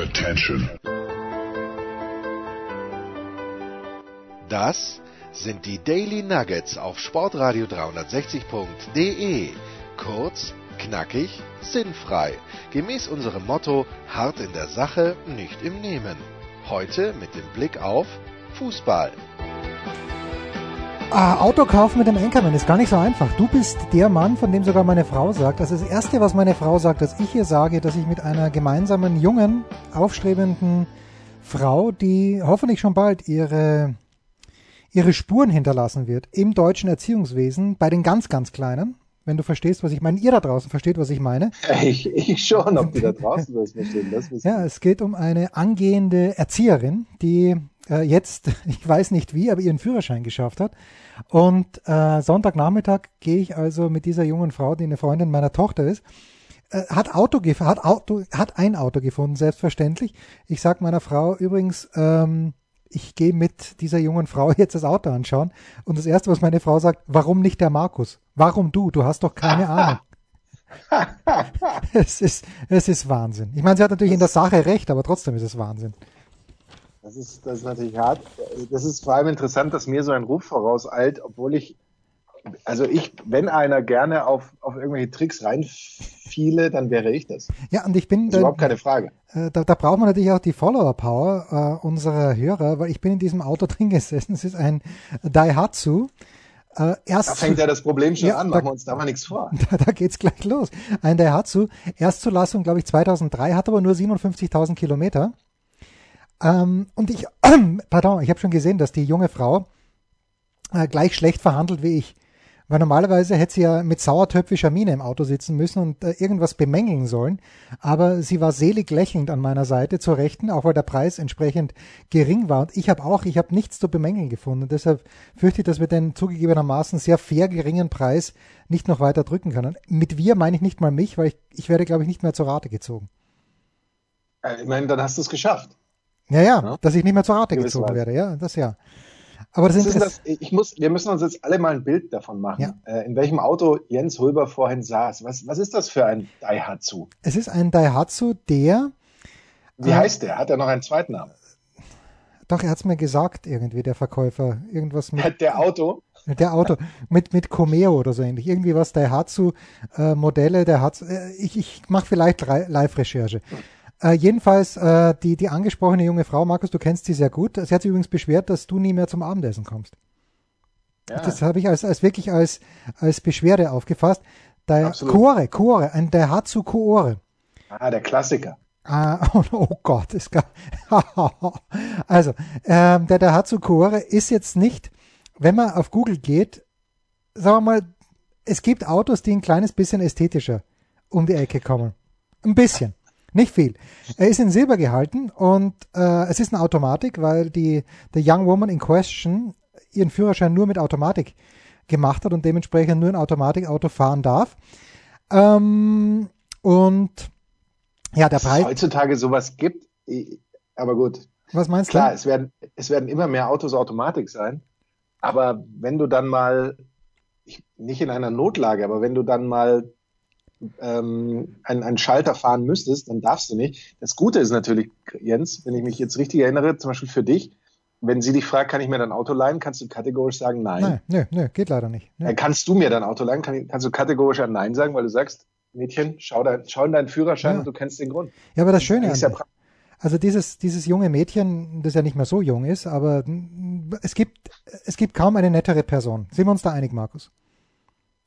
Attention. Das sind die Daily Nuggets auf Sportradio 360.de. Kurz, knackig, sinnfrei. Gemäß unserem Motto: hart in der Sache, nicht im Nehmen. Heute mit dem Blick auf Fußball. Ah, Autokauf mit dem Enkermann ist gar nicht so einfach. Du bist der Mann, von dem sogar meine Frau sagt. Also das Erste, was meine Frau sagt, dass ich ihr sage, dass ich mit einer gemeinsamen, jungen, aufstrebenden Frau, die hoffentlich schon bald ihre, ihre Spuren hinterlassen wird im deutschen Erziehungswesen, bei den ganz, ganz Kleinen, wenn du verstehst, was ich meine. Ihr da draußen versteht, was ich meine. Ich, ich schon, ob die da draußen das verstehen. Das ja, es geht um eine angehende Erzieherin, die äh, jetzt, ich weiß nicht wie, aber ihren Führerschein geschafft hat. Und äh, Sonntagnachmittag gehe ich also mit dieser jungen Frau, die eine Freundin meiner Tochter ist, äh, hat Auto hat Auto hat ein Auto gefunden selbstverständlich. Ich sag meiner Frau übrigens, ähm, ich gehe mit dieser jungen Frau jetzt das Auto anschauen. Und das erste, was meine Frau sagt, warum nicht der Markus? Warum du? Du hast doch keine Ahnung. es ist es ist Wahnsinn. Ich meine, sie hat natürlich in der Sache recht, aber trotzdem ist es Wahnsinn. Das ist, das ist natürlich hart. Das ist vor allem interessant, dass mir so ein Ruf vorauseilt, obwohl ich, also ich, wenn einer gerne auf, auf irgendwelche Tricks reinfiele, dann wäre ich das. Ja, und ich bin. Das ist überhaupt keine Frage. Äh, da, da braucht man natürlich auch die Follower-Power äh, unserer Hörer, weil ich bin in diesem Auto drin gesessen. Es ist ein Daihatsu. Äh, erst da fängt ja das Problem schon ja, an, machen wir uns da mal nichts vor. Da, da geht's gleich los. Ein Daihatsu, Erstzulassung, glaube ich, 2003, hat aber nur 57.000 Kilometer. Ähm, und ich, äh, pardon, ich habe schon gesehen, dass die junge Frau äh, gleich schlecht verhandelt wie ich. Weil normalerweise hätte sie ja mit sauertöpfischer Miene im Auto sitzen müssen und äh, irgendwas bemängeln sollen. Aber sie war selig lächelnd an meiner Seite zur Rechten, auch weil der Preis entsprechend gering war. Und ich habe auch, ich habe nichts zu bemängeln gefunden. Deshalb fürchte ich, dass wir den zugegebenermaßen sehr fair geringen Preis nicht noch weiter drücken können. Mit wir meine ich nicht mal mich, weil ich, ich werde, glaube ich, nicht mehr zur Rate gezogen. Äh, ich meine, dann hast du es geschafft. Ja, ja, ja, dass ich nicht mehr zur Rate gezogen Weise. werde, ja, das ja. Aber das, ist das, ich muss, wir müssen uns jetzt alle mal ein Bild davon machen, ja. äh, in welchem Auto Jens Hulber vorhin saß. Was, was ist das für ein Daihatsu? Es ist ein Daihatsu, der. Wie äh, heißt der? Hat er noch einen zweiten Namen? Doch, er hat es mir gesagt, irgendwie, der Verkäufer. Irgendwas mit. Der Auto? Der Auto mit, mit Comeo oder so ähnlich. Irgendwie was Daihatsu-Modelle, äh, der hat. Äh, ich ich mache vielleicht Live-Recherche. Äh, jedenfalls, äh, die, die angesprochene junge Frau, Markus, du kennst sie sehr gut. Sie hat sich übrigens beschwert, dass du nie mehr zum Abendessen kommst. Ja. Das habe ich als, als wirklich als, als Beschwerde aufgefasst. Der Kuore, Kuore, ein Daihatsu Kuore. Ah, der Klassiker. Ah, oh, oh Gott, ist gar, also, ähm, der Daihatsu Kuore ist jetzt nicht, wenn man auf Google geht, sagen wir mal, es gibt Autos, die ein kleines bisschen ästhetischer um die Ecke kommen. Ein bisschen. Nicht viel. Er ist in Silber gehalten und äh, es ist eine Automatik, weil die the Young Woman in Question ihren Führerschein nur mit Automatik gemacht hat und dementsprechend nur ein Automatikauto fahren darf. Ähm, und ja, der Preis. heutzutage sowas gibt, aber gut. Was meinst Klar, du? es werden, es werden immer mehr Autos Automatik sein. Aber wenn du dann mal, ich, nicht in einer Notlage, aber wenn du dann mal ähm, einen, einen Schalter fahren müsstest, dann darfst du nicht. Das Gute ist natürlich, Jens, wenn ich mich jetzt richtig erinnere, zum Beispiel für dich, wenn sie dich fragt, kann ich mir dein Auto leihen, kannst du kategorisch sagen Nein. Nein, nö, nö, geht leider nicht. Nö. kannst du mir dein Auto leihen, kann, kannst du kategorisch ein Nein sagen, weil du sagst, Mädchen, schau, dein, schau in deinen Führerschein ja. und du kennst den Grund. Ja, aber das Schöne ist ja also dieses, dieses junge Mädchen, das ja nicht mehr so jung ist, aber es gibt, es gibt kaum eine nettere Person. Sind wir uns da einig, Markus?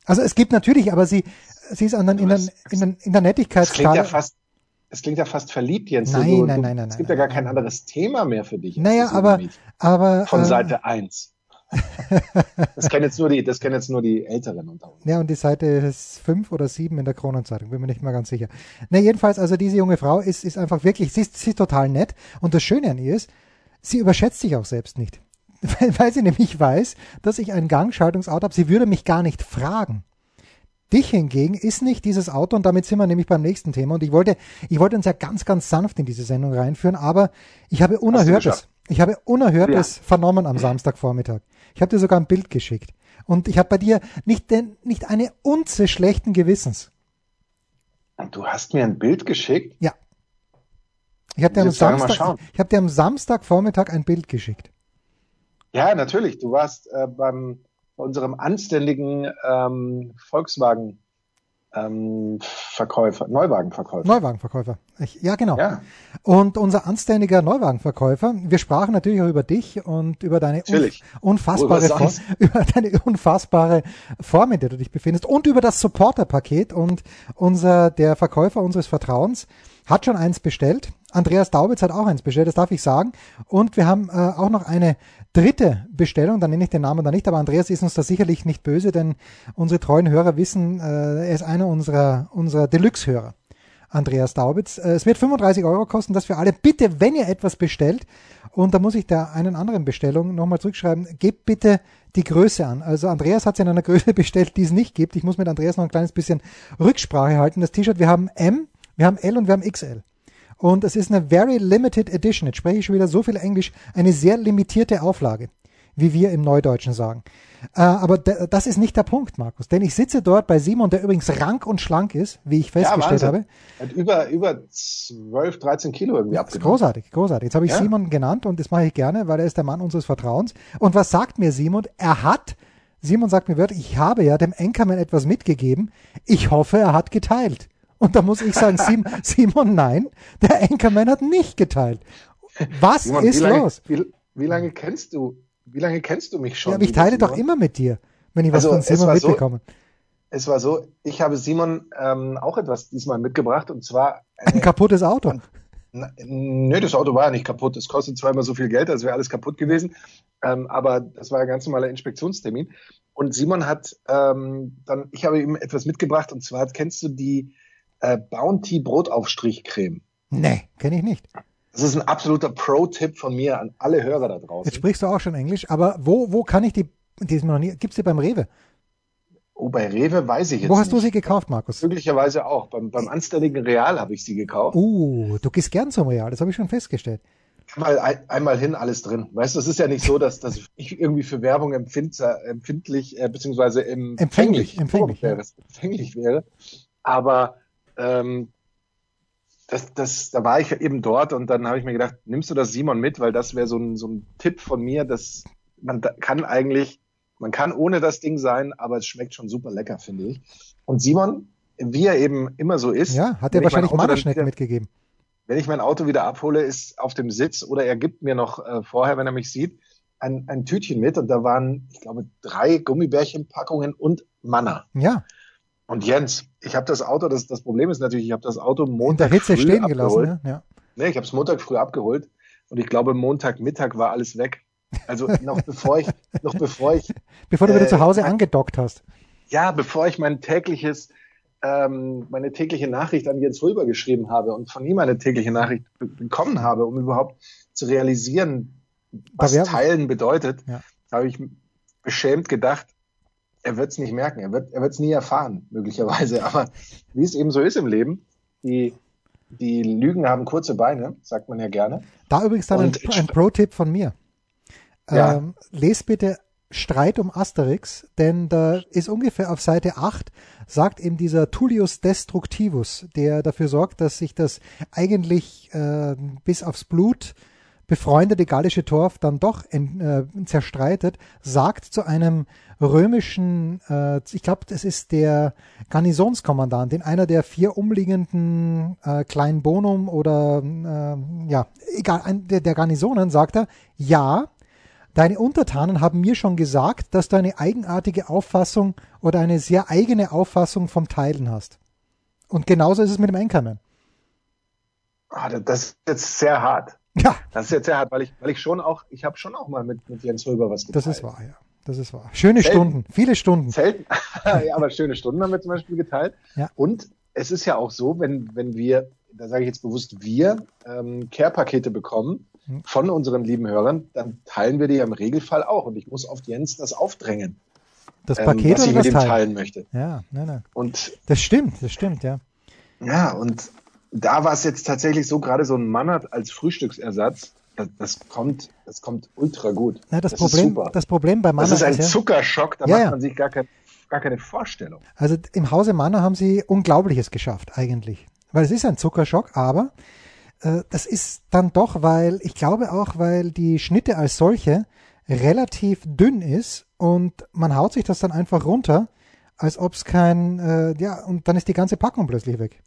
Also es gibt natürlich, aber sie, sie ist an, in, der, in, der, in der Nettigkeitsskala. Das klingt ja fast, es klingt ja fast verliebt, Jens. Nein, du, nein, nein, nein. Es gibt nein, ja gar kein anderes Thema mehr für dich. Naja, aber, aber. Von äh, Seite 1. das kennen jetzt nur die, das kennen jetzt nur die Älteren unter uns. Ja, und die Seite ist fünf oder sieben in der Kronenzeitung, bin mir nicht mal ganz sicher. Ne, jedenfalls, also diese junge Frau ist, ist einfach wirklich, sie ist, sie ist total nett. Und das Schöne an ihr ist, sie überschätzt sich auch selbst nicht. Weil, weil sie nämlich weiß, dass ich ein Gangschaltungsauto habe. Sie würde mich gar nicht fragen. Dich hingegen ist nicht dieses Auto und damit sind wir nämlich beim nächsten Thema und ich wollte, ich wollte uns ja ganz, ganz sanft in diese Sendung reinführen, aber ich habe Unerhörtes, ich habe Unerhörtes ja. vernommen am Samstagvormittag. Ich habe dir sogar ein Bild geschickt und ich habe bei dir nicht, den, nicht eine Unze schlechten Gewissens. Und du hast mir ein Bild geschickt? Ja. Ich habe dir, am Samstag, ich hab dir am Samstagvormittag ein Bild geschickt. Ja, natürlich. Du warst äh, beim, bei unserem anständigen ähm, Volkswagen ähm, Verkäufer, Neuwagenverkäufer. Neuwagenverkäufer. Ich, ja, genau. Ja. Und unser anständiger Neuwagenverkäufer, wir sprachen natürlich auch über dich und über deine natürlich. unfassbare Form, über deine unfassbare Form, in der du dich befindest und über das Supporter-Paket und unser, der Verkäufer unseres Vertrauens hat schon eins bestellt. Andreas Daubitz hat auch eins bestellt, das darf ich sagen. Und wir haben äh, auch noch eine dritte Bestellung, dann nenne ich den Namen da nicht, aber Andreas ist uns da sicherlich nicht böse, denn unsere treuen Hörer wissen, äh, er ist einer unserer, unserer Deluxe-Hörer. Andreas Daubitz. Äh, es wird 35 Euro kosten, das für alle. Bitte, wenn ihr etwas bestellt, und da muss ich da einen anderen Bestellung nochmal zurückschreiben, gebt bitte die Größe an. Also Andreas hat es in einer Größe bestellt, die es nicht gibt. Ich muss mit Andreas noch ein kleines bisschen Rücksprache halten. Das T-Shirt, wir haben M, wir haben L und wir haben XL. Und es ist eine very limited edition. Jetzt spreche ich schon wieder so viel Englisch. Eine sehr limitierte Auflage, wie wir im Neudeutschen sagen. Äh, aber das ist nicht der Punkt, Markus. Denn ich sitze dort bei Simon, der übrigens rank und schlank ist, wie ich festgestellt ja, habe. Hat über, über 12, 13 Kilo irgendwie abgenommen. Großartig, großartig. Jetzt habe ich ja. Simon genannt und das mache ich gerne, weil er ist der Mann unseres Vertrauens. Und was sagt mir Simon? Er hat, Simon sagt mir wörtlich, ich habe ja dem Enkermann etwas mitgegeben. Ich hoffe, er hat geteilt. Und da muss ich sagen, Simon, nein, der Anchorman hat nicht geteilt. Was Simon, ist wie lange, los? Wie, wie, lange kennst du, wie lange kennst du mich schon? Ja, aber ich teile doch immer mit dir, wenn ich was also, von Simon mitbekomme. So, es war so, ich habe Simon ähm, auch etwas diesmal mitgebracht und zwar eine, ein kaputtes Auto. Na, nö, das Auto war ja nicht kaputt. Es kostet zweimal so viel Geld, als wäre alles kaputt gewesen. Ähm, aber das war ein ganz normaler Inspektionstermin. Und Simon hat ähm, dann, ich habe ihm etwas mitgebracht und zwar kennst du die äh, Bounty Brotaufstrichcreme. Nee, kenne ich nicht. Das ist ein absoluter Pro-Tipp von mir an alle Hörer da draußen. Jetzt sprichst du auch schon Englisch, aber wo, wo kann ich die, die ist mir noch nie, gibt's die beim Rewe? Oh, bei Rewe weiß ich jetzt Wo hast nicht. du sie gekauft, Markus? Möglicherweise auch. Beim, beim anständigen Real habe ich sie gekauft. Uh, du gehst gern zum Real, das habe ich schon festgestellt. Mal ein, einmal hin, alles drin. Weißt du, es ist ja nicht so, dass, dass ich irgendwie für Werbung empfind, empfindlich, äh, beziehungsweise im empfänglich, empfänglich, wäre, ja. empfänglich wäre. Aber ähm, das, das, da war ich eben dort und dann habe ich mir gedacht, nimmst du das Simon mit, weil das wäre so ein, so ein Tipp von mir, dass man kann eigentlich, man kann ohne das Ding sein, aber es schmeckt schon super lecker, finde ich. Und Simon, wie er eben immer so ist. Ja, hat er wahrscheinlich Marderschnecken mitgegeben. Wenn ich mein Auto wieder abhole, ist auf dem Sitz oder er gibt mir noch äh, vorher, wenn er mich sieht, ein, ein Tütchen mit und da waren, ich glaube, drei Gummibärchenpackungen und Manna. Ja. Und Jens, ich habe das Auto, das, das Problem ist natürlich, ich habe das Auto Montag In der Hitze früh stehen abgeholt. gelassen, ja. Nee, ich habe es Montag früh abgeholt und ich glaube, Montagmittag war alles weg. Also noch bevor ich, noch bevor ich. Bevor du wieder äh, zu Hause angedockt hast. Ja, bevor ich mein tägliches, ähm, meine tägliche Nachricht an Jens Röber geschrieben habe und von ihm eine tägliche Nachricht bekommen habe, um überhaupt zu realisieren, was Teilen bedeutet, ja. habe ich beschämt gedacht, er wird es nicht merken, er wird er nie erfahren, möglicherweise. Aber wie es eben so ist im Leben, die, die Lügen haben kurze Beine, sagt man ja gerne. Da übrigens dann ein, ein Pro-Tipp von mir. Ja. Ähm, les bitte Streit um Asterix, denn da ist ungefähr auf Seite 8 sagt eben dieser Tullius Destructivus, der dafür sorgt, dass sich das eigentlich äh, bis aufs Blut befreundete gallische Torf dann doch in, äh, zerstreitet, sagt zu einem römischen, äh, ich glaube, das ist der Garnisonskommandant in einer der vier umliegenden äh, kleinen Bonum oder äh, ja, egal, ein, der, der Garnisonen, sagt er, ja, Deine Untertanen haben mir schon gesagt, dass du eine eigenartige Auffassung oder eine sehr eigene Auffassung vom Teilen hast. Und genauso ist es mit dem Anchorman. Ah, das ist jetzt sehr hart. Ja. Das ist jetzt sehr hart, weil ich, weil ich schon auch, ich habe schon auch mal mit, mit Jens Röber was geteilt. Das ist wahr, ja. Das ist wahr. Schöne Selten. Stunden, viele Stunden. Selten, ja, aber schöne Stunden haben wir zum Beispiel geteilt. Ja. Und es ist ja auch so, wenn, wenn wir, da sage ich jetzt bewusst wir, ähm, Care-Pakete bekommen hm. von unseren lieben Hörern, dann teilen wir die ja im Regelfall auch. Und ich muss auf Jens das aufdrängen. Das Paket ähm, was ich mit ihm teilen? teilen möchte. Ja, nein, nein. Und das stimmt, das stimmt, ja. Ja, und da war es jetzt tatsächlich so, gerade so ein Mann hat als Frühstücksersatz, das, das, kommt, das kommt ultra gut. Ja, das, das Problem, das Problem bei Manna Das ist ein ist, Zuckerschock, da ja, macht man sich gar, kein, gar keine Vorstellung. Also im Hause Manna haben sie Unglaubliches geschafft, eigentlich. Weil es ist ein Zuckerschock, aber äh, das ist dann doch, weil ich glaube auch, weil die Schnitte als solche relativ dünn ist und man haut sich das dann einfach runter, als ob es kein, äh, ja, und dann ist die ganze Packung plötzlich weg.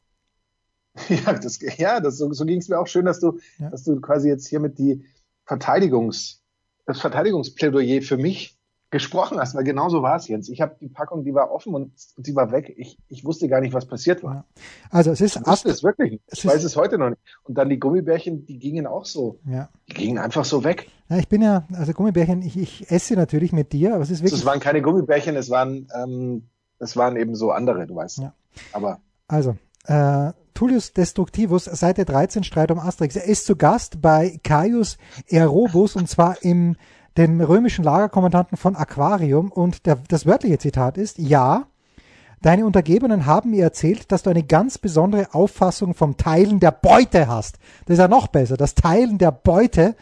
Ja, das, ja, das, so, so ging es mir auch schön, dass du, ja. dass du quasi jetzt hier mit die Verteidigungs, das Verteidigungsplädoyer für mich gesprochen hast, weil genau so war es, Jens. Ich habe die Packung, die war offen und, die war weg. Ich, ich wusste gar nicht, was passiert war. Also es ist ich wusste es wirklich nicht. Ich weiß es heute noch nicht. Und dann die Gummibärchen, die gingen auch so. Ja. Die gingen einfach so weg. Ja, ich bin ja, also Gummibärchen, ich, ich esse natürlich mit dir, aber es ist wirklich. Also es waren keine Gummibärchen, es waren, ähm, es waren eben so andere, du weißt. Ja. Aber. Also, äh, Tullius Destructivus, Seite 13, Streit um Asterix. Er ist zu Gast bei Caius Aerobus und zwar im dem römischen Lagerkommandanten von Aquarium und der, das wörtliche Zitat ist, ja, deine Untergebenen haben mir erzählt, dass du eine ganz besondere Auffassung vom Teilen der Beute hast. Das ist ja noch besser, das Teilen der Beute,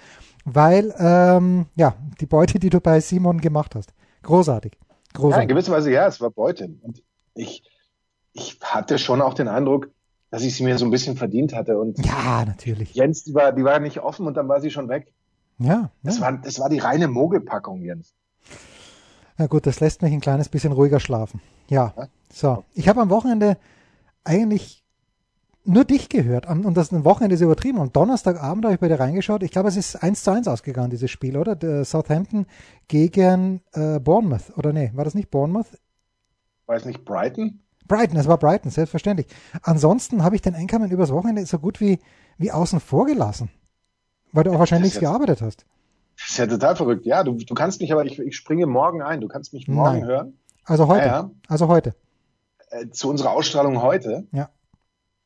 weil, ähm, ja, die Beute, die du bei Simon gemacht hast. Großartig. Großartig. Ja, in gewisser Weise, ja, es war Beute. Und ich, ich hatte schon auch den Eindruck, dass ich sie mir so ein bisschen verdient hatte. Und ja, natürlich. Jens, die war, die war nicht offen und dann war sie schon weg. Ja. Das, war, das war die reine Mogelpackung, Jens. Na gut, das lässt mich ein kleines bisschen ruhiger schlafen. Ja. So. Ich habe am Wochenende eigentlich nur dich gehört. Und das Wochenende ist übertrieben. Am Donnerstagabend habe ich bei dir reingeschaut. Ich glaube, es ist 1 zu 1 ausgegangen, dieses Spiel, oder? Der Southampton gegen äh, Bournemouth. Oder nee, war das nicht Bournemouth? War es nicht Brighton? Brighton, es war Brighton, selbstverständlich. Ansonsten habe ich den Einkommen übers Wochenende so gut wie, wie außen vor gelassen. Weil du auch wahrscheinlich nichts gearbeitet hast. Das ist ja total verrückt. Ja, du, du kannst mich aber, ich, ich springe morgen ein. Du kannst mich morgen Nein. hören. Also heute. Ja, ja. Also heute. Äh, zu unserer Ausstrahlung heute. Ja.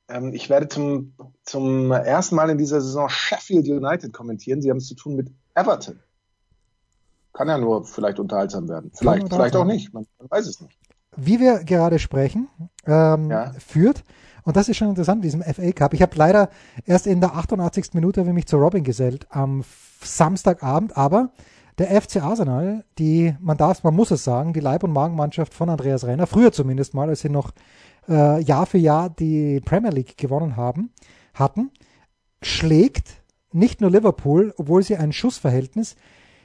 Ähm, ich werde zum, zum ersten Mal in dieser Saison Sheffield United kommentieren. Sie haben es zu tun mit Everton. Kann ja nur vielleicht unterhaltsam werden. Vielleicht, vielleicht auch nicht. Man, man weiß es nicht. Wie wir gerade sprechen, ähm, ja. führt und das ist schon interessant, diesem FA Cup. Ich habe leider erst in der 88. Minute mich zu Robin gesellt am Samstagabend, aber der FC Arsenal, die, man darf, man muss es sagen, die Leib- und Magenmannschaft von Andreas Renner, früher zumindest mal, als sie noch äh, Jahr für Jahr die Premier League gewonnen haben, hatten, schlägt nicht nur Liverpool, obwohl sie ein Schussverhältnis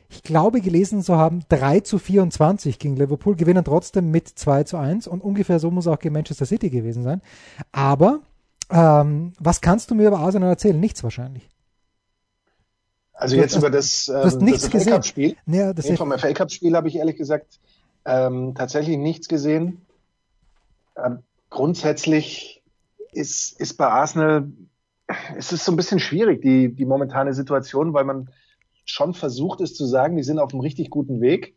ich glaube gelesen zu haben, 3 zu 24 gegen Liverpool, gewinnen trotzdem mit 2 zu 1 und ungefähr so muss auch gegen Manchester City gewesen sein. Aber ähm, was kannst du mir über Arsenal erzählen? Nichts wahrscheinlich. Also jetzt über das, ähm, das, FA Cup Spiel. Ja, das nee, vom FA Cup Spiel habe ich ehrlich gesagt ähm, tatsächlich nichts gesehen. Ähm, grundsätzlich ist, ist bei Arsenal, es ist so ein bisschen schwierig, die, die momentane Situation, weil man schon versucht es zu sagen, die sind auf einem richtig guten Weg.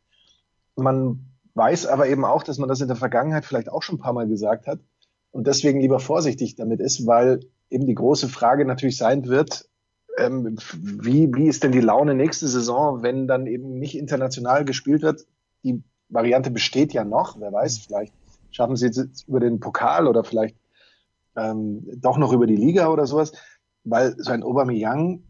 Man weiß aber eben auch, dass man das in der Vergangenheit vielleicht auch schon ein paar Mal gesagt hat und deswegen lieber vorsichtig damit ist, weil eben die große Frage natürlich sein wird, ähm, wie, wie ist denn die Laune nächste Saison, wenn dann eben nicht international gespielt wird? Die Variante besteht ja noch, wer weiß, vielleicht schaffen sie es über den Pokal oder vielleicht ähm, doch noch über die Liga oder sowas, weil so ein Aubameyang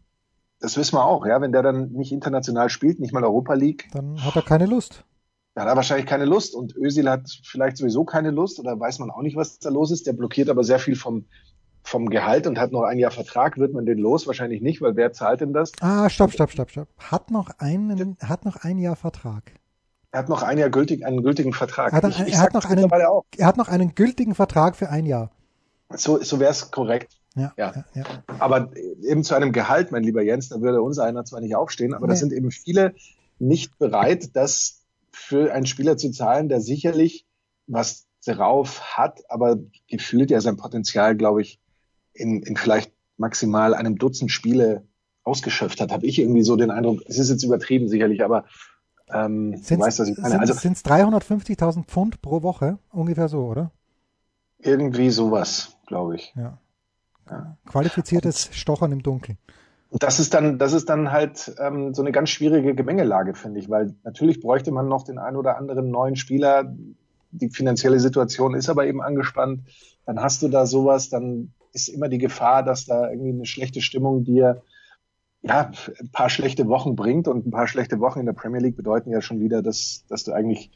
das wissen wir auch, ja. Wenn der dann nicht international spielt, nicht mal Europa League. Dann hat er keine Lust. Dann hat er wahrscheinlich keine Lust. Und Özil hat vielleicht sowieso keine Lust oder weiß man auch nicht, was da los ist. Der blockiert aber sehr viel vom, vom Gehalt und hat noch ein Jahr Vertrag. Wird man den los? Wahrscheinlich nicht, weil wer zahlt denn das? Ah, stopp, stopp, stopp, stopp. Hat noch einen, hat noch ein Jahr Vertrag. Er hat noch ein Jahr gültig, einen gültigen Vertrag. Hat er, ich, ich er, hat noch einen, er hat noch einen gültigen Vertrag für ein Jahr. So, so wäre es korrekt. Ja, ja. ja, Aber eben zu einem Gehalt, mein lieber Jens, da würde unser einer zwar nicht aufstehen, aber nee. da sind eben viele nicht bereit, das für einen Spieler zu zahlen, der sicherlich was drauf hat, aber gefühlt ja sein Potenzial, glaube ich, in, in vielleicht maximal einem Dutzend Spiele ausgeschöpft hat, habe ich irgendwie so den Eindruck, es ist jetzt übertrieben sicherlich, aber ähm, sind's, du weißt, was ich meine. Also, sind es 350.000 Pfund pro Woche? Ungefähr so, oder? Irgendwie sowas, glaube ich. Ja. Ja. Qualifiziertes Stochern im Dunkeln. Das ist dann, das ist dann halt ähm, so eine ganz schwierige Gemengelage, finde ich, weil natürlich bräuchte man noch den einen oder anderen neuen Spieler. Die finanzielle Situation ist aber eben angespannt. Dann hast du da sowas, dann ist immer die Gefahr, dass da irgendwie eine schlechte Stimmung dir ja, ein paar schlechte Wochen bringt und ein paar schlechte Wochen in der Premier League bedeuten ja schon wieder, dass, dass du eigentlich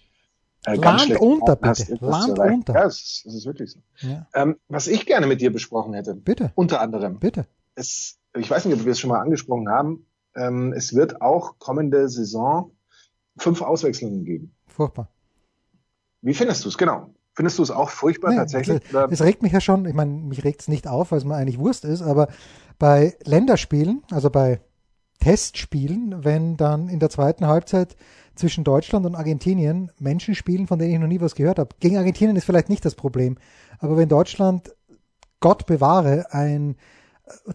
äh, Land unter, bitte. Land unter. Ja, es ist, es ist wirklich so. Ja. Ähm, was ich gerne mit dir besprochen hätte, bitte. unter anderem, bitte. Es, ich weiß nicht, ob wir es schon mal angesprochen haben, ähm, es wird auch kommende Saison fünf Auswechslungen geben. Furchtbar. Wie findest du es? Genau. Findest du es auch furchtbar nee, tatsächlich? Also, es regt mich ja schon, ich meine, mich regt es nicht auf, weil es mir eigentlich Wurst ist, aber bei Länderspielen, also bei Testspielen, wenn dann in der zweiten Halbzeit zwischen Deutschland und Argentinien Menschen spielen, von denen ich noch nie was gehört habe. Gegen Argentinien ist vielleicht nicht das Problem, aber wenn Deutschland, Gott bewahre, ein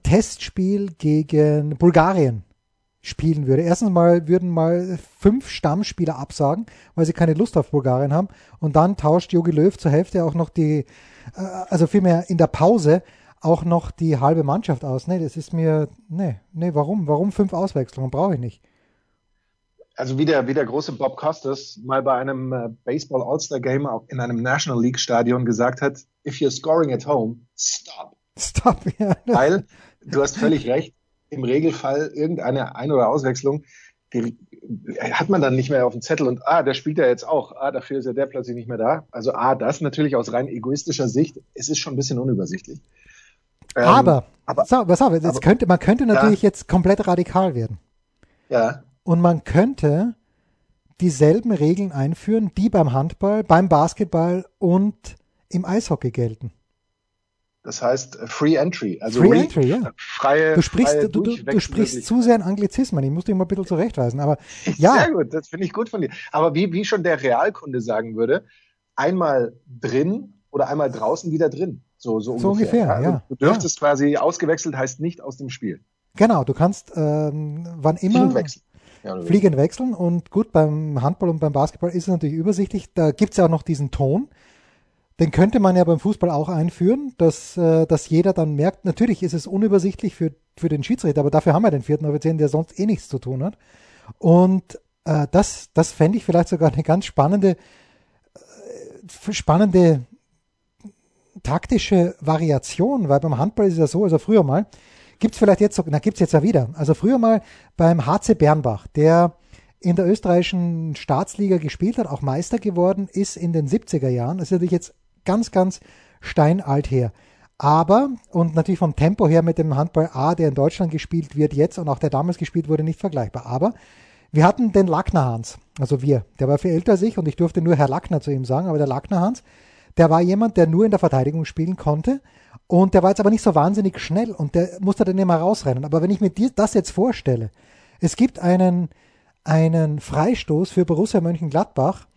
Testspiel gegen Bulgarien spielen würde. Erstens mal würden mal fünf Stammspieler absagen, weil sie keine Lust auf Bulgarien haben. Und dann tauscht Jogi Löw zur Hälfte auch noch die, äh, also vielmehr in der Pause auch noch die halbe Mannschaft aus. Nee, das ist mir, nee, nee, warum? Warum fünf Auswechslungen? Brauche ich nicht. Also wie der, wie der große Bob Costas mal bei einem äh, Baseball All-Star Game in einem National League Stadion gesagt hat, if you're scoring at home, stop. Stop, ja. Weil, du hast völlig recht, im Regelfall irgendeine Ein- oder Auswechslung, die hat man dann nicht mehr auf dem Zettel und ah, der spielt ja jetzt auch, ah, dafür ist ja der plötzlich nicht mehr da. Also ah, das natürlich aus rein egoistischer Sicht, es ist schon ein bisschen unübersichtlich. Ähm, aber, aber, so, pass auf, jetzt aber, könnte, man könnte natürlich ja. jetzt komplett radikal werden. Ja. Und man könnte dieselben Regeln einführen, die beim Handball, beim Basketball und im Eishockey gelten. Das heißt äh, Free Entry, also Free Entry, ja. freie. Du sprichst, freie du, du, du sprichst zu sehr in Anglizismen. Ich muss dich mal ein bisschen zurechtweisen. Aber ja. Sehr gut, das finde ich gut von dir. Aber wie, wie schon der Realkunde sagen würde, einmal drin oder einmal draußen wieder drin. So, so, so ungefähr. ungefähr ja. Also du dürftest ja. quasi ausgewechselt heißt nicht aus dem Spiel. Genau, du kannst ähm, wann immer Fliegen wechseln. Ja, Fliegen wechseln und gut, beim Handball und beim Basketball ist es natürlich übersichtlich. Da gibt es ja auch noch diesen Ton. Den könnte man ja beim Fußball auch einführen, dass, äh, dass jeder dann merkt, natürlich ist es unübersichtlich für, für den Schiedsrichter, aber dafür haben wir den vierten Offizieren, der sonst eh nichts zu tun hat. Und äh, das, das fände ich vielleicht sogar eine ganz spannende, äh, spannende taktische Variation, weil beim Handball ist es ja so, also früher mal, gibt es vielleicht jetzt, na gibt es jetzt ja wieder, also früher mal beim HC Bernbach, der in der österreichischen Staatsliga gespielt hat, auch Meister geworden ist in den 70er Jahren, das ist natürlich jetzt ganz, ganz steinalt her. Aber, und natürlich vom Tempo her mit dem Handball A, der in Deutschland gespielt wird jetzt und auch der damals gespielt wurde, nicht vergleichbar. Aber wir hatten den Lackner Hans, also wir, der war viel älter als ich und ich durfte nur Herr Lackner zu ihm sagen, aber der Lackner Hans, der war jemand, der nur in der Verteidigung spielen konnte und der war jetzt aber nicht so wahnsinnig schnell und der musste dann immer rausrennen. Aber wenn ich mir das jetzt vorstelle, es gibt einen, einen Freistoß für Borussia Mönchengladbach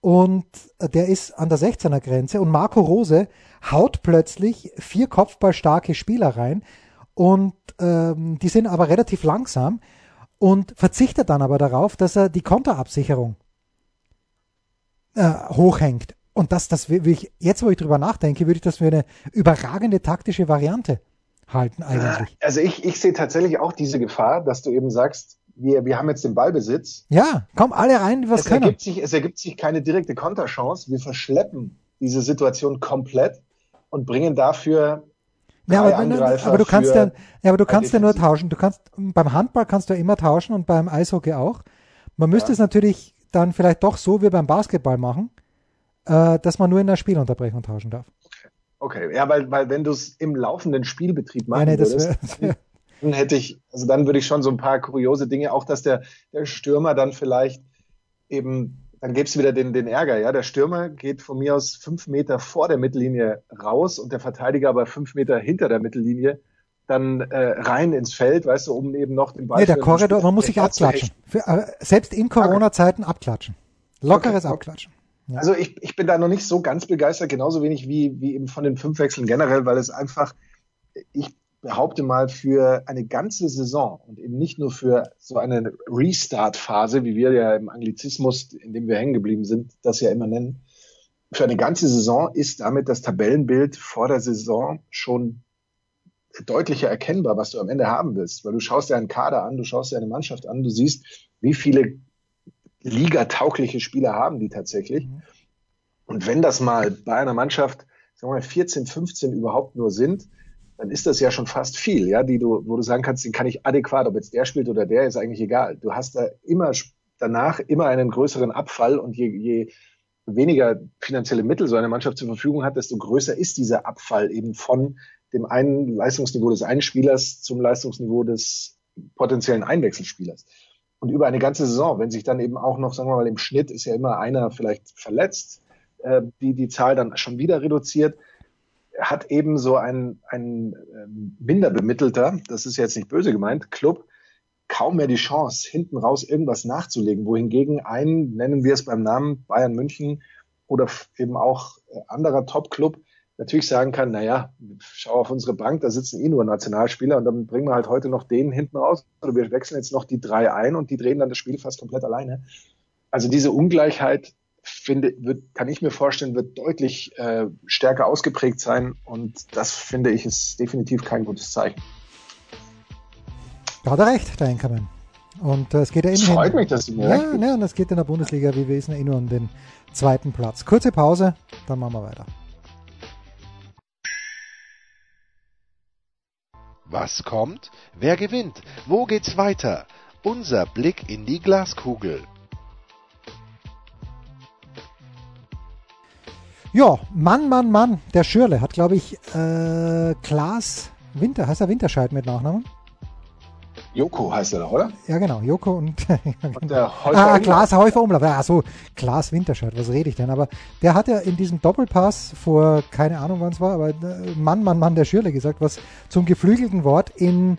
und der ist an der 16er Grenze und Marco Rose haut plötzlich vier kopfballstarke Spieler rein und ähm, die sind aber relativ langsam und verzichtet dann aber darauf, dass er die Konterabsicherung äh, hochhängt. Und das, das will ich, jetzt wo ich drüber nachdenke, würde ich das für eine überragende taktische Variante halten eigentlich. Also ich, ich sehe tatsächlich auch diese Gefahr, dass du eben sagst, wir, wir haben jetzt den Ballbesitz. Ja, komm alle rein, die was es können. Ergibt sich, es ergibt sich keine direkte Konterchance. Wir verschleppen diese Situation komplett und bringen dafür ja, aber, aber, du kannst ja, ja, aber du kannst ja nur tauschen. Du kannst beim Handball kannst du ja immer tauschen und beim Eishockey auch. Man müsste ja. es natürlich dann vielleicht doch so wie beim Basketball machen, äh, dass man nur in der Spielunterbrechung tauschen darf. Okay, okay. ja, weil, weil wenn du es im laufenden Spielbetrieb machen ja, nee, würdest, wär, dann hätte ich, also dann würde ich schon so ein paar kuriose Dinge, auch dass der, der Stürmer dann vielleicht eben, dann gäbe es wieder den, den Ärger, ja. Der Stürmer geht von mir aus fünf Meter vor der Mittellinie raus und der Verteidiger aber fünf Meter hinter der Mittellinie dann äh, rein ins Feld, weißt du, um eben noch den Ball. Nee, der Korridor, man muss sich abklatschen. Für, äh, selbst in Corona-Zeiten abklatschen. Lockeres okay, okay. Abklatschen. Also ich, ich bin da noch nicht so ganz begeistert, genauso wenig wie, wie eben von den fünf Wechseln generell, weil es einfach, ich behaupte mal, für eine ganze Saison und eben nicht nur für so eine Restart-Phase, wie wir ja im Anglizismus, in dem wir hängen geblieben sind, das ja immer nennen, für eine ganze Saison ist damit das Tabellenbild vor der Saison schon deutlicher erkennbar, was du am Ende haben willst. Weil du schaust dir einen Kader an, du schaust dir eine Mannschaft an, du siehst, wie viele ligataugliche Spieler haben die tatsächlich. Mhm. Und wenn das mal bei einer Mannschaft, sagen wir mal, 14, 15 überhaupt nur sind, dann ist das ja schon fast viel, ja, die du, wo du sagen kannst, den kann ich adäquat, ob jetzt der spielt oder der, ist eigentlich egal. Du hast da immer danach immer einen größeren Abfall und je, je weniger finanzielle Mittel so eine Mannschaft zur Verfügung hat, desto größer ist dieser Abfall eben von dem einen Leistungsniveau des einen Spielers zum Leistungsniveau des potenziellen Einwechselspielers. Und über eine ganze Saison, wenn sich dann eben auch noch, sagen wir mal, im Schnitt ist ja immer einer vielleicht verletzt, äh, die die Zahl dann schon wieder reduziert, hat eben so ein, ein ähm, minder bemittelter, das ist jetzt nicht böse gemeint, Club kaum mehr die Chance, hinten raus irgendwas nachzulegen, wohingegen ein, nennen wir es beim Namen Bayern München oder eben auch äh, anderer Top-Club, natürlich sagen kann, naja, schau auf unsere Bank, da sitzen eh nur Nationalspieler und dann bringen wir halt heute noch den hinten raus oder wir wechseln jetzt noch die drei ein und die drehen dann das Spiel fast komplett alleine. Also diese Ungleichheit finde, wird, kann ich mir vorstellen, wird deutlich äh, stärker ausgeprägt sein und das finde ich ist definitiv kein gutes Zeichen. Da hat er recht, der Enkermann. Und äh, es geht ja immerhin. freut mich, dass du mir ja, recht Ja, und es geht in der Bundesliga, wie wir wissen, eh nur um den zweiten Platz. Kurze Pause, dann machen wir weiter. Was kommt? Wer gewinnt? Wo geht's weiter? Unser Blick in die Glaskugel. Ja, Mann, Mann, Mann, der Schürle hat, glaube ich, äh, Klaas Winter, heißt er Winterscheid mit Nachnamen? Joko heißt er doch, oder? Ja, genau, Joko und, ja, genau. und der Häufer ah, Klaas Häufer Umlauf. Ja, so, Klaas Winterscheid, was rede ich denn? Aber der hat ja in diesem Doppelpass vor, keine Ahnung wann es war, aber äh, Mann, Mann, Mann der Schürle gesagt, was zum geflügelten Wort in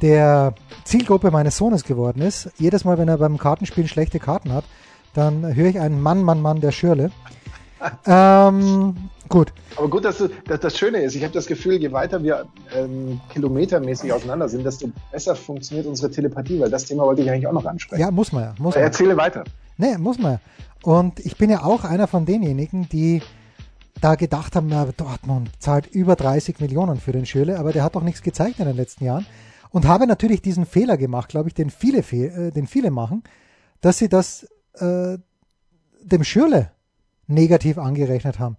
der Zielgruppe meines Sohnes geworden ist. Jedes Mal, wenn er beim Kartenspielen schlechte Karten hat, dann höre ich einen Mann, Mann, Mann der Schürle. Ähm, Gut. Aber gut, dass, du, dass das Schöne ist, ich habe das Gefühl, je weiter wir ähm, kilometermäßig auseinander sind, desto besser funktioniert unsere Telepathie, weil das Thema wollte ich eigentlich auch noch ansprechen. Ja, muss man ja. Muss man. Erzähle weiter. Nee, muss man ja. Und ich bin ja auch einer von denjenigen, die da gedacht haben, na, Dortmund zahlt über 30 Millionen für den Schürle, aber der hat doch nichts gezeigt in den letzten Jahren. Und habe natürlich diesen Fehler gemacht, glaube ich, den viele, äh, den viele machen, dass sie das äh, dem Schürle negativ angerechnet haben.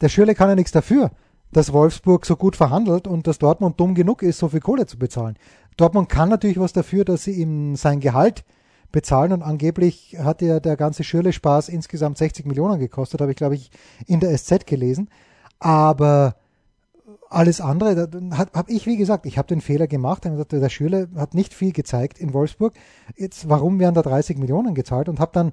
Der Schürle kann ja nichts dafür, dass Wolfsburg so gut verhandelt und dass Dortmund dumm genug ist, so viel Kohle zu bezahlen. Dortmund kann natürlich was dafür, dass sie ihm sein Gehalt bezahlen und angeblich hat ja der ganze Schürle-Spaß insgesamt 60 Millionen gekostet, habe ich glaube ich in der SZ gelesen. Aber alles andere, habe ich, wie gesagt, ich habe den Fehler gemacht. Der Schürle hat nicht viel gezeigt in Wolfsburg. Jetzt, warum werden da 30 Millionen gezahlt? Und habe dann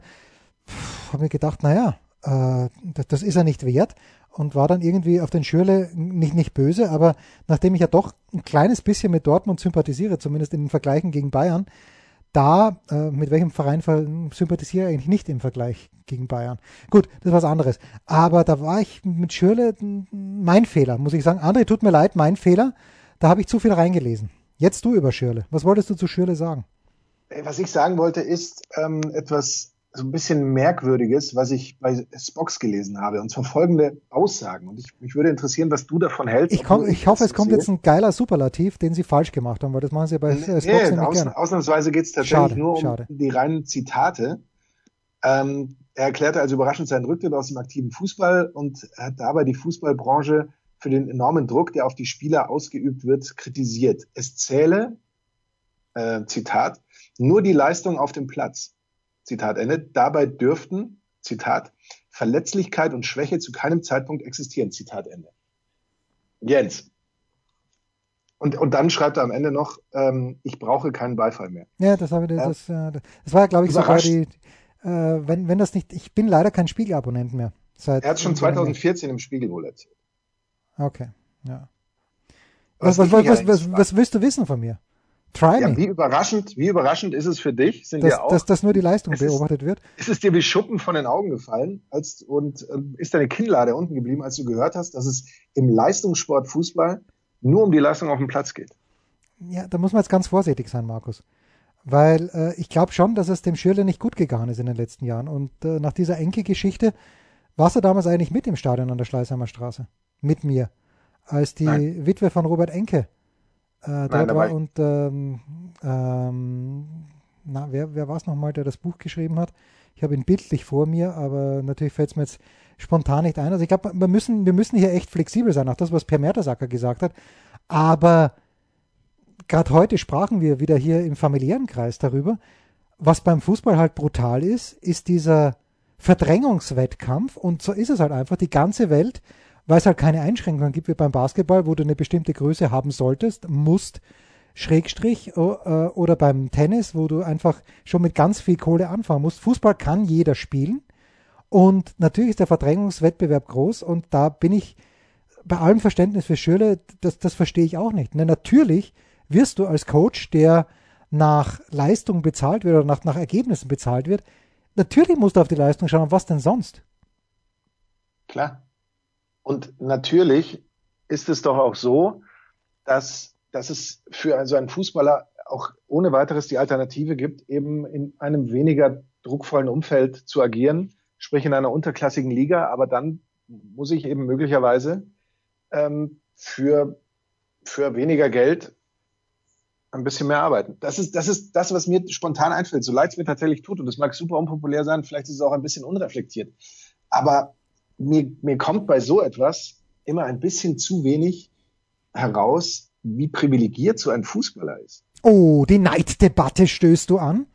hab mir gedacht, naja, äh, das, das ist er nicht wert und war dann irgendwie auf den Schürle nicht, nicht böse, aber nachdem ich ja doch ein kleines bisschen mit Dortmund sympathisiere, zumindest in den Vergleichen gegen Bayern, da, äh, mit welchem Verein sympathisiere ich eigentlich nicht im Vergleich gegen Bayern. Gut, das ist was anderes. Aber da war ich mit Schürle mein Fehler, muss ich sagen. André, tut mir leid, mein Fehler. Da habe ich zu viel reingelesen. Jetzt du über Schürle. Was wolltest du zu Schürle sagen? Was ich sagen wollte, ist ähm, etwas so ein bisschen Merkwürdiges, was ich bei Spox gelesen habe, und zwar folgende Aussagen. Und ich, mich würde interessieren, was du davon hältst. Ich, komm, ich hoffe, es kommt jetzt ein geiler Superlativ, den sie falsch gemacht haben, weil das machen sie bei nee, Spox nee, aus, gerne. Ausnahmsweise geht es tatsächlich schade, nur um schade. die reinen Zitate. Ähm, er erklärte also überraschend seinen Rücktritt aus dem aktiven Fußball und hat dabei die Fußballbranche für den enormen Druck, der auf die Spieler ausgeübt wird, kritisiert. Es zähle, äh, Zitat, nur die Leistung auf dem Platz. Zitat Ende. Dabei dürften, Zitat, Verletzlichkeit und Schwäche zu keinem Zeitpunkt existieren. Zitat Ende. Jens. Und, und dann schreibt er am Ende noch, ähm, ich brauche keinen Beifall mehr. Ja, das habe ich, das, äh, das war, glaube ich, sogar die, äh, wenn, wenn das nicht, ich bin leider kein Spiegelabonnent mehr. er hat schon 2014 im Spiegel wohl erzählt. Okay, ja. Was, was, was, was, was willst du wissen von mir? Try ja. Wie überraschend, wie überraschend ist es für dich, sind dass, auch, dass, dass nur die Leistung beobachtet ist, wird? Ist es dir wie Schuppen von den Augen gefallen als, und äh, ist deine Kinnlade unten geblieben, als du gehört hast, dass es im Leistungssport Fußball nur um die Leistung auf dem Platz geht? Ja, da muss man jetzt ganz vorsichtig sein, Markus. Weil äh, ich glaube schon, dass es dem Schürle nicht gut gegangen ist in den letzten Jahren. Und äh, nach dieser Enke-Geschichte warst du damals eigentlich mit im Stadion an der Schleißheimer Straße. Mit mir. Als die Nein. Witwe von Robert Enke äh, Nein, war und ähm, ähm, na, wer, wer war es nochmal, der das Buch geschrieben hat? Ich habe ihn bildlich vor mir, aber natürlich fällt es mir jetzt spontan nicht ein. Also ich glaube, wir müssen, wir müssen hier echt flexibel sein, auch das, was Per Mertesacker gesagt hat. Aber gerade heute sprachen wir wieder hier im familiären Kreis darüber. Was beim Fußball halt brutal ist, ist dieser Verdrängungswettkampf und so ist es halt einfach. Die ganze Welt weil es halt keine Einschränkungen gibt wie beim Basketball, wo du eine bestimmte Größe haben solltest, musst, Schrägstrich, oder beim Tennis, wo du einfach schon mit ganz viel Kohle anfangen musst. Fußball kann jeder spielen und natürlich ist der Verdrängungswettbewerb groß und da bin ich bei allem Verständnis für Schürle, das, das verstehe ich auch nicht. Ne, natürlich wirst du als Coach, der nach Leistung bezahlt wird oder nach, nach Ergebnissen bezahlt wird, natürlich musst du auf die Leistung schauen. Was denn sonst? Klar. Und natürlich ist es doch auch so, dass, dass es für so einen Fußballer auch ohne weiteres die Alternative gibt, eben in einem weniger druckvollen Umfeld zu agieren, sprich in einer unterklassigen Liga, aber dann muss ich eben möglicherweise ähm, für, für weniger Geld ein bisschen mehr arbeiten. Das ist, das ist das, was mir spontan einfällt. So leid es mir tatsächlich tut, und das mag super unpopulär sein, vielleicht ist es auch ein bisschen unreflektiert. Aber mir, mir kommt bei so etwas immer ein bisschen zu wenig heraus, wie privilegiert so ein Fußballer ist. Oh, die Neiddebatte stößt du an?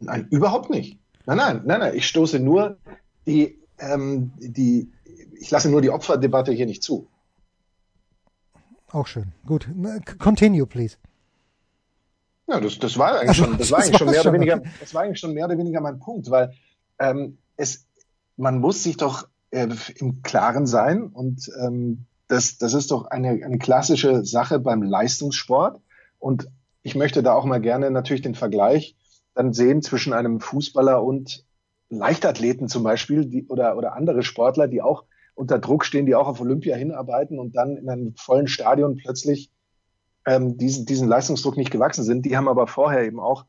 Nein, überhaupt nicht. Nein, nein, nein, nein. Ich stoße nur die, ähm, die, ich lasse nur die Opferdebatte hier nicht zu. Auch schön. Gut. Continue, please. Ja, das, das war eigentlich also, schon, das, das war eigentlich schon mehr schon, oder weniger, das war eigentlich schon mehr oder weniger mein Punkt, weil ähm, es, man muss sich doch äh, im Klaren sein und ähm, das, das ist doch eine, eine klassische Sache beim Leistungssport und ich möchte da auch mal gerne natürlich den Vergleich dann sehen zwischen einem Fußballer und Leichtathleten zum Beispiel die, oder, oder andere Sportler, die auch unter Druck stehen, die auch auf Olympia hinarbeiten und dann in einem vollen Stadion plötzlich ähm, diesen, diesen Leistungsdruck nicht gewachsen sind. Die haben aber vorher eben auch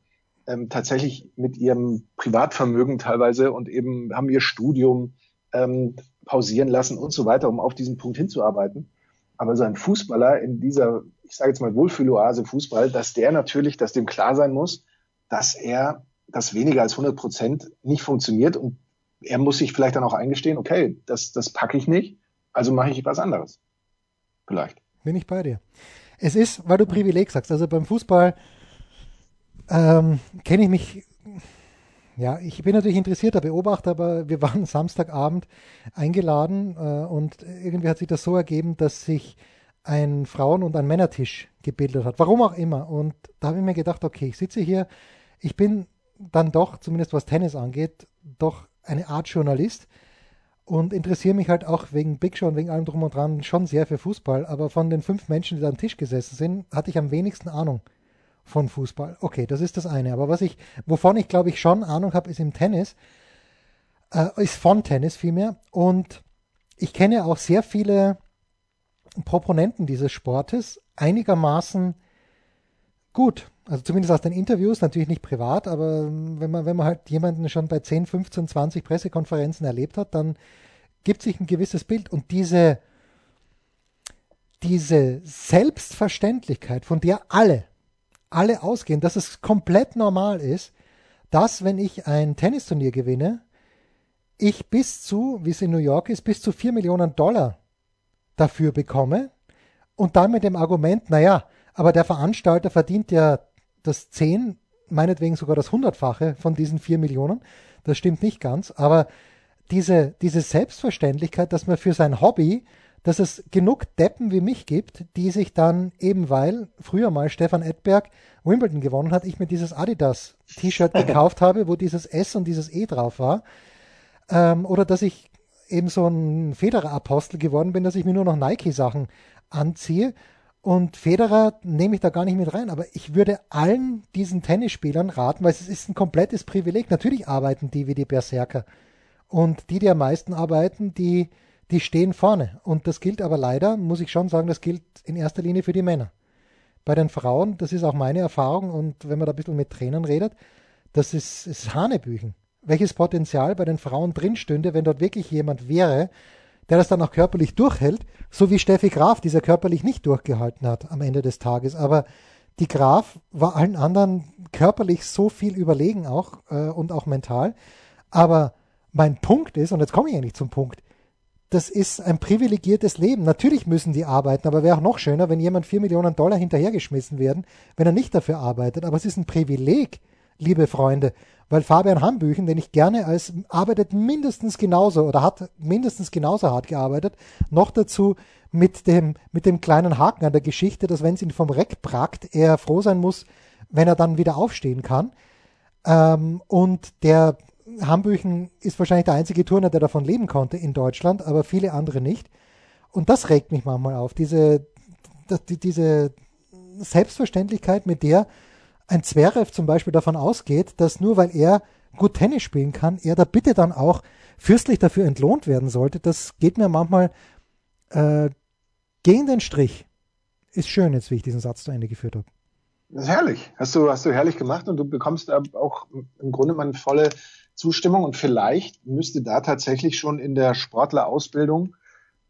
ähm, tatsächlich mit ihrem Privatvermögen teilweise und eben haben ihr Studium ähm, pausieren lassen und so weiter, um auf diesen Punkt hinzuarbeiten. Aber so ein Fußballer in dieser, ich sage jetzt mal Wohlfühloase Fußball, dass der natürlich, dass dem klar sein muss, dass er, dass weniger als 100 Prozent nicht funktioniert und er muss sich vielleicht dann auch eingestehen, okay, das, das packe ich nicht, also mache ich was anderes. Vielleicht. Bin ich bei dir. Es ist, weil du Privileg sagst, also beim Fußball ähm, kenne ich mich, ja, ich bin natürlich interessierter Beobachter, aber wir waren Samstagabend eingeladen äh, und irgendwie hat sich das so ergeben, dass sich ein Frauen- und ein Männertisch gebildet hat. Warum auch immer. Und da habe ich mir gedacht, okay, ich sitze hier, ich bin dann doch, zumindest was Tennis angeht, doch eine Art Journalist und interessiere mich halt auch wegen Big Show und wegen allem drum und dran schon sehr für Fußball. Aber von den fünf Menschen, die da am Tisch gesessen sind, hatte ich am wenigsten Ahnung von Fußball. Okay, das ist das eine. Aber was ich, wovon ich glaube ich schon Ahnung habe, ist im Tennis, äh, ist von Tennis vielmehr. Und ich kenne auch sehr viele Proponenten dieses Sportes einigermaßen gut. Also zumindest aus den Interviews, natürlich nicht privat, aber wenn man, wenn man halt jemanden schon bei 10, 15, 20 Pressekonferenzen erlebt hat, dann gibt sich ein gewisses Bild. Und diese, diese Selbstverständlichkeit, von der alle, alle ausgehen, dass es komplett normal ist, dass, wenn ich ein Tennisturnier gewinne, ich bis zu, wie es in New York ist, bis zu 4 Millionen Dollar dafür bekomme und dann mit dem Argument, naja, aber der Veranstalter verdient ja das 10, meinetwegen sogar das Hundertfache von diesen 4 Millionen. Das stimmt nicht ganz, aber diese, diese Selbstverständlichkeit, dass man für sein Hobby, dass es genug Deppen wie mich gibt, die sich dann eben weil früher mal Stefan Edberg Wimbledon gewonnen hat, ich mir dieses Adidas T-Shirt gekauft habe, wo dieses S und dieses E drauf war, ähm, oder dass ich eben so ein Federer-Apostel geworden bin, dass ich mir nur noch Nike-Sachen anziehe. Und Federer nehme ich da gar nicht mit rein, aber ich würde allen diesen Tennisspielern raten, weil es ist ein komplettes Privileg. Natürlich arbeiten die wie die Berserker. Und die, die am meisten arbeiten, die, die stehen vorne. Und das gilt aber leider, muss ich schon sagen, das gilt in erster Linie für die Männer. Bei den Frauen, das ist auch meine Erfahrung, und wenn man da ein bisschen mit Trainern redet, das ist, ist Hanebüchen. Welches Potenzial bei den Frauen drin stünde, wenn dort wirklich jemand wäre, der das dann auch körperlich durchhält, so wie Steffi Graf, dieser körperlich nicht durchgehalten hat am Ende des Tages. Aber die Graf war allen anderen körperlich so viel überlegen auch äh, und auch mental. Aber mein Punkt ist, und jetzt komme ich eigentlich zum Punkt, das ist ein privilegiertes Leben. Natürlich müssen die arbeiten, aber wäre auch noch schöner, wenn jemand vier Millionen Dollar hinterhergeschmissen werden, wenn er nicht dafür arbeitet. Aber es ist ein Privileg, liebe Freunde, weil Fabian Hambüchen, den ich gerne als arbeitet mindestens genauso oder hat mindestens genauso hart gearbeitet, noch dazu mit dem, mit dem kleinen Haken an der Geschichte, dass wenn es ihn vom Reck pragt, er froh sein muss, wenn er dann wieder aufstehen kann. Ähm, und der Hambüchen ist wahrscheinlich der einzige Turner, der davon leben konnte in Deutschland, aber viele andere nicht. Und das regt mich manchmal auf, diese, die, diese Selbstverständlichkeit, mit der ein Zverev zum Beispiel davon ausgeht, dass nur weil er gut Tennis spielen kann, er da bitte dann auch fürstlich dafür entlohnt werden sollte, das geht mir manchmal äh, gegen den Strich. Ist schön jetzt, wie ich diesen Satz zu Ende geführt habe. Das ist herrlich. Hast du, hast du herrlich gemacht und du bekommst auch im Grunde mal eine volle Zustimmung und vielleicht müsste da tatsächlich schon in der Sportlerausbildung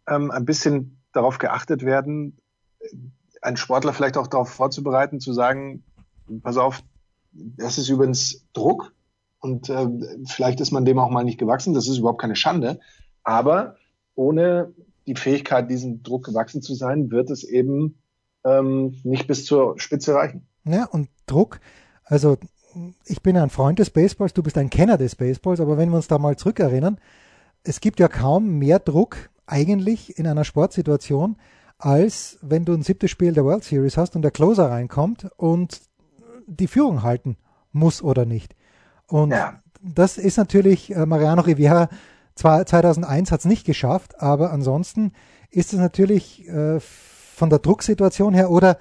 ähm, ein bisschen darauf geachtet werden, einen Sportler vielleicht auch darauf vorzubereiten, zu sagen, pass auf, das ist übrigens Druck und äh, vielleicht ist man dem auch mal nicht gewachsen, das ist überhaupt keine Schande, aber ohne die Fähigkeit, diesem Druck gewachsen zu sein, wird es eben ähm, nicht bis zur Spitze reichen. Ja, und Druck, also ich bin ein Freund des Baseballs, du bist ein Kenner des Baseballs, aber wenn wir uns da mal zurückerinnern, es gibt ja kaum mehr Druck eigentlich in einer Sportsituation, als wenn du ein siebtes Spiel der World Series hast und der Closer reinkommt und die Führung halten muss oder nicht. Und ja. das ist natürlich, äh, Mariano Rivera, zwar 2001 hat es nicht geschafft, aber ansonsten ist es natürlich äh, von der Drucksituation her oder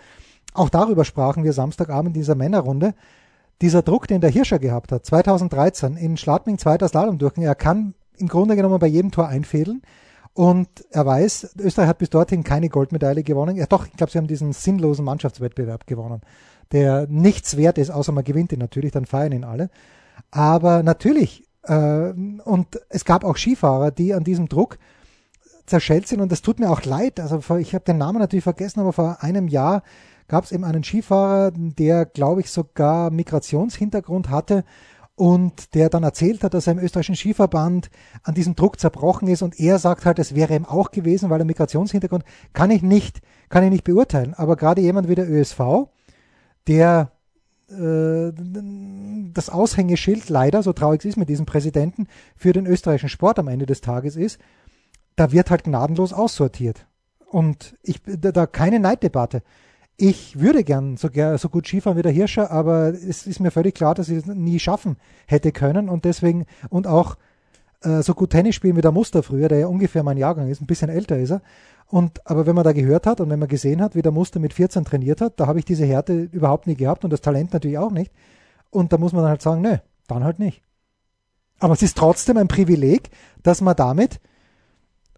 auch darüber sprachen wir Samstagabend in dieser Männerrunde. Dieser Druck, den der Hirscher gehabt hat, 2013 in Schladming zweiter Slalom durchgehen, er kann im Grunde genommen bei jedem Tor einfädeln. Und er weiß, Österreich hat bis dorthin keine Goldmedaille gewonnen. Ja doch, ich glaube, sie haben diesen sinnlosen Mannschaftswettbewerb gewonnen, der nichts wert ist, außer man gewinnt ihn natürlich, dann feiern ihn alle. Aber natürlich, äh, und es gab auch Skifahrer, die an diesem Druck zerschellt sind und das tut mir auch leid. Also ich habe den Namen natürlich vergessen, aber vor einem Jahr gab es eben einen Skifahrer, der, glaube ich, sogar Migrationshintergrund hatte und der dann erzählt hat, dass er im österreichischen Skiverband an diesem Druck zerbrochen ist und er sagt halt, es wäre ihm auch gewesen, weil er Migrationshintergrund kann ich nicht, kann ich nicht beurteilen. Aber gerade jemand wie der ÖSV, der äh, das Aushängeschild leider, so traurig es ist mit diesem Präsidenten, für den österreichischen Sport am Ende des Tages ist, da wird halt gnadenlos aussortiert. Und ich, da, da keine Neiddebatte. Ich würde gern so, so gut Skifahren wie der Hirscher, aber es ist mir völlig klar, dass ich es nie schaffen hätte können und deswegen und auch äh, so gut Tennis spielen wie der Muster früher, der ja ungefähr mein Jahrgang ist, ein bisschen älter ist er. Und aber wenn man da gehört hat und wenn man gesehen hat, wie der Muster mit 14 trainiert hat, da habe ich diese Härte überhaupt nie gehabt und das Talent natürlich auch nicht. Und da muss man dann halt sagen, nö, dann halt nicht. Aber es ist trotzdem ein Privileg, dass man damit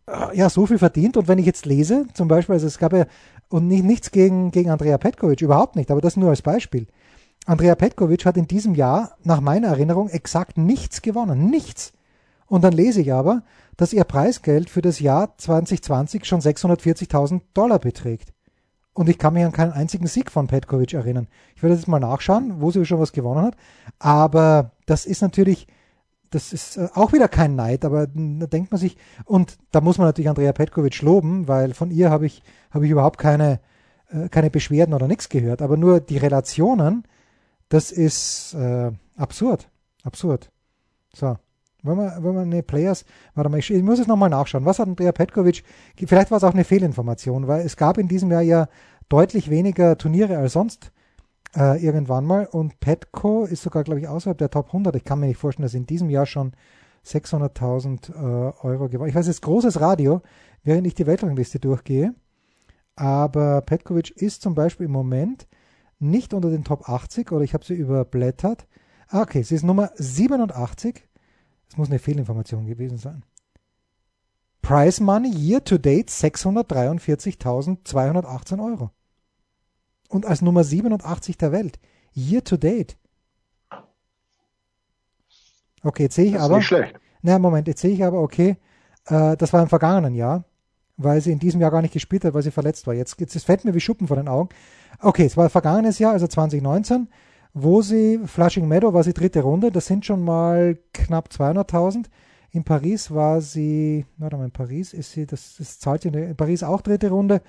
äh, ja so viel verdient. Und wenn ich jetzt lese, zum Beispiel, also es gab ja und nicht, nichts gegen, gegen Andrea Petkovic, überhaupt nicht, aber das nur als Beispiel. Andrea Petkovic hat in diesem Jahr, nach meiner Erinnerung, exakt nichts gewonnen. Nichts. Und dann lese ich aber, dass ihr Preisgeld für das Jahr 2020 schon 640.000 Dollar beträgt. Und ich kann mich an keinen einzigen Sieg von Petkovic erinnern. Ich werde jetzt mal nachschauen, wo sie schon was gewonnen hat. Aber das ist natürlich, das ist äh, auch wieder kein Neid, aber da denkt man sich, und da muss man natürlich Andrea Petkovic loben, weil von ihr habe ich, habe ich überhaupt keine, äh, keine Beschwerden oder nichts gehört. Aber nur die Relationen, das ist äh, absurd. Absurd. So. Wenn man, wenn man eine Players, warte mal, ich, ich muss es nochmal nachschauen. Was hat Andrea Petkovic, vielleicht war es auch eine Fehlinformation, weil es gab in diesem Jahr ja deutlich weniger Turniere als sonst äh, irgendwann mal. Und Petco ist sogar, glaube ich, außerhalb der Top 100. Ich kann mir nicht vorstellen, dass in diesem Jahr schon 600.000 äh, Euro gewonnen. Ich weiß, es ist großes Radio, während ich die Weltrangliste durchgehe. Aber Petkovic ist zum Beispiel im Moment nicht unter den Top 80 oder ich habe sie überblättert. Ah, okay, sie ist Nummer 87. Das muss eine Fehlinformation gewesen sein. Price Money Year to Date 643.218 Euro und als Nummer 87 der Welt. Year to date. Okay, jetzt sehe ich das ist aber. Nicht schlecht. Na, Moment, jetzt sehe ich aber, okay, äh, das war im vergangenen Jahr, weil sie in diesem Jahr gar nicht gespielt hat, weil sie verletzt war. Jetzt, jetzt fällt mir wie Schuppen vor den Augen. Okay, es war vergangenes Jahr, also 2019, wo sie, Flushing Meadow war sie dritte Runde, das sind schon mal knapp 200.000. In Paris war sie, warte mal, in Paris ist sie, das, das zahlt sie in Paris auch dritte Runde.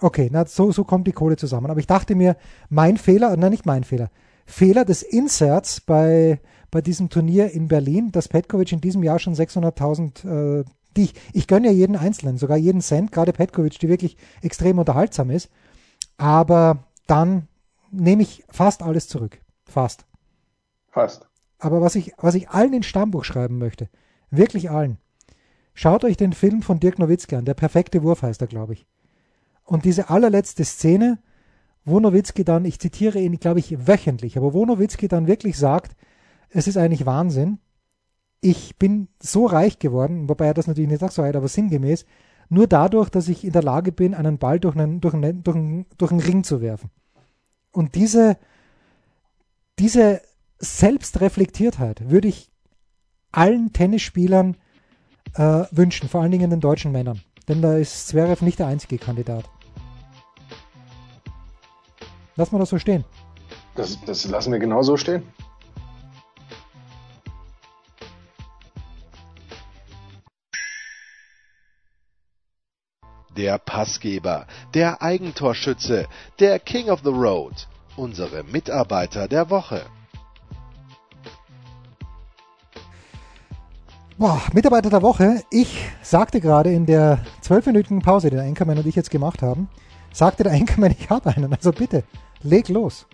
Okay, na, so, so kommt die Kohle zusammen. Aber ich dachte mir, mein Fehler, nein, nicht mein Fehler. Fehler des Inserts bei, bei diesem Turnier in Berlin, dass Petkovic in diesem Jahr schon 600.000, äh, die ich, ich gönne ja jeden Einzelnen, sogar jeden Cent, gerade Petkovic, die wirklich extrem unterhaltsam ist. Aber dann nehme ich fast alles zurück. Fast. Fast. Aber was ich, was ich allen ins Stammbuch schreiben möchte, wirklich allen, schaut euch den Film von Dirk Nowitzki an, der perfekte Wurf heißt er, glaube ich. Und diese allerletzte Szene, wo Nowitzki dann, ich zitiere ihn, glaube ich, wöchentlich, aber wo Nowitzki dann wirklich sagt, es ist eigentlich Wahnsinn, ich bin so reich geworden, wobei er das natürlich nicht sagt so weit, aber sinngemäß, nur dadurch, dass ich in der Lage bin, einen Ball durch einen, durch einen, durch einen, durch einen Ring zu werfen. Und diese, diese Selbstreflektiertheit würde ich allen Tennisspielern äh, wünschen, vor allen Dingen den deutschen Männern. Denn da ist Zverev nicht der einzige Kandidat. Lass mal das so stehen. Das, das lassen wir genau so stehen. Der Passgeber, der Eigentorschütze, der King of the Road, unsere Mitarbeiter der Woche. Boah, Mitarbeiter der Woche. Ich sagte gerade in der zwölfminütigen Pause, die der Enkermann und ich jetzt gemacht haben, sagte der Enkermann, ich habe einen. Also bitte, leg los.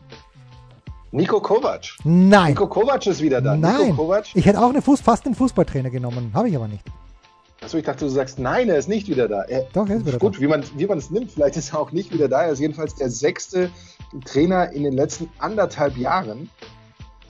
Nico Kovac. Nein. Nico Kovac ist wieder da. Nein. Ich hätte auch eine Fuß, fast einen Fußballtrainer genommen. Habe ich aber nicht. Achso, ich dachte, du sagst, nein, er ist nicht wieder da. Er, Doch, er ist wieder gut, da. wie man wie man es nimmt, vielleicht ist er auch nicht wieder da. Er ist jedenfalls der sechste Trainer in den letzten anderthalb Jahren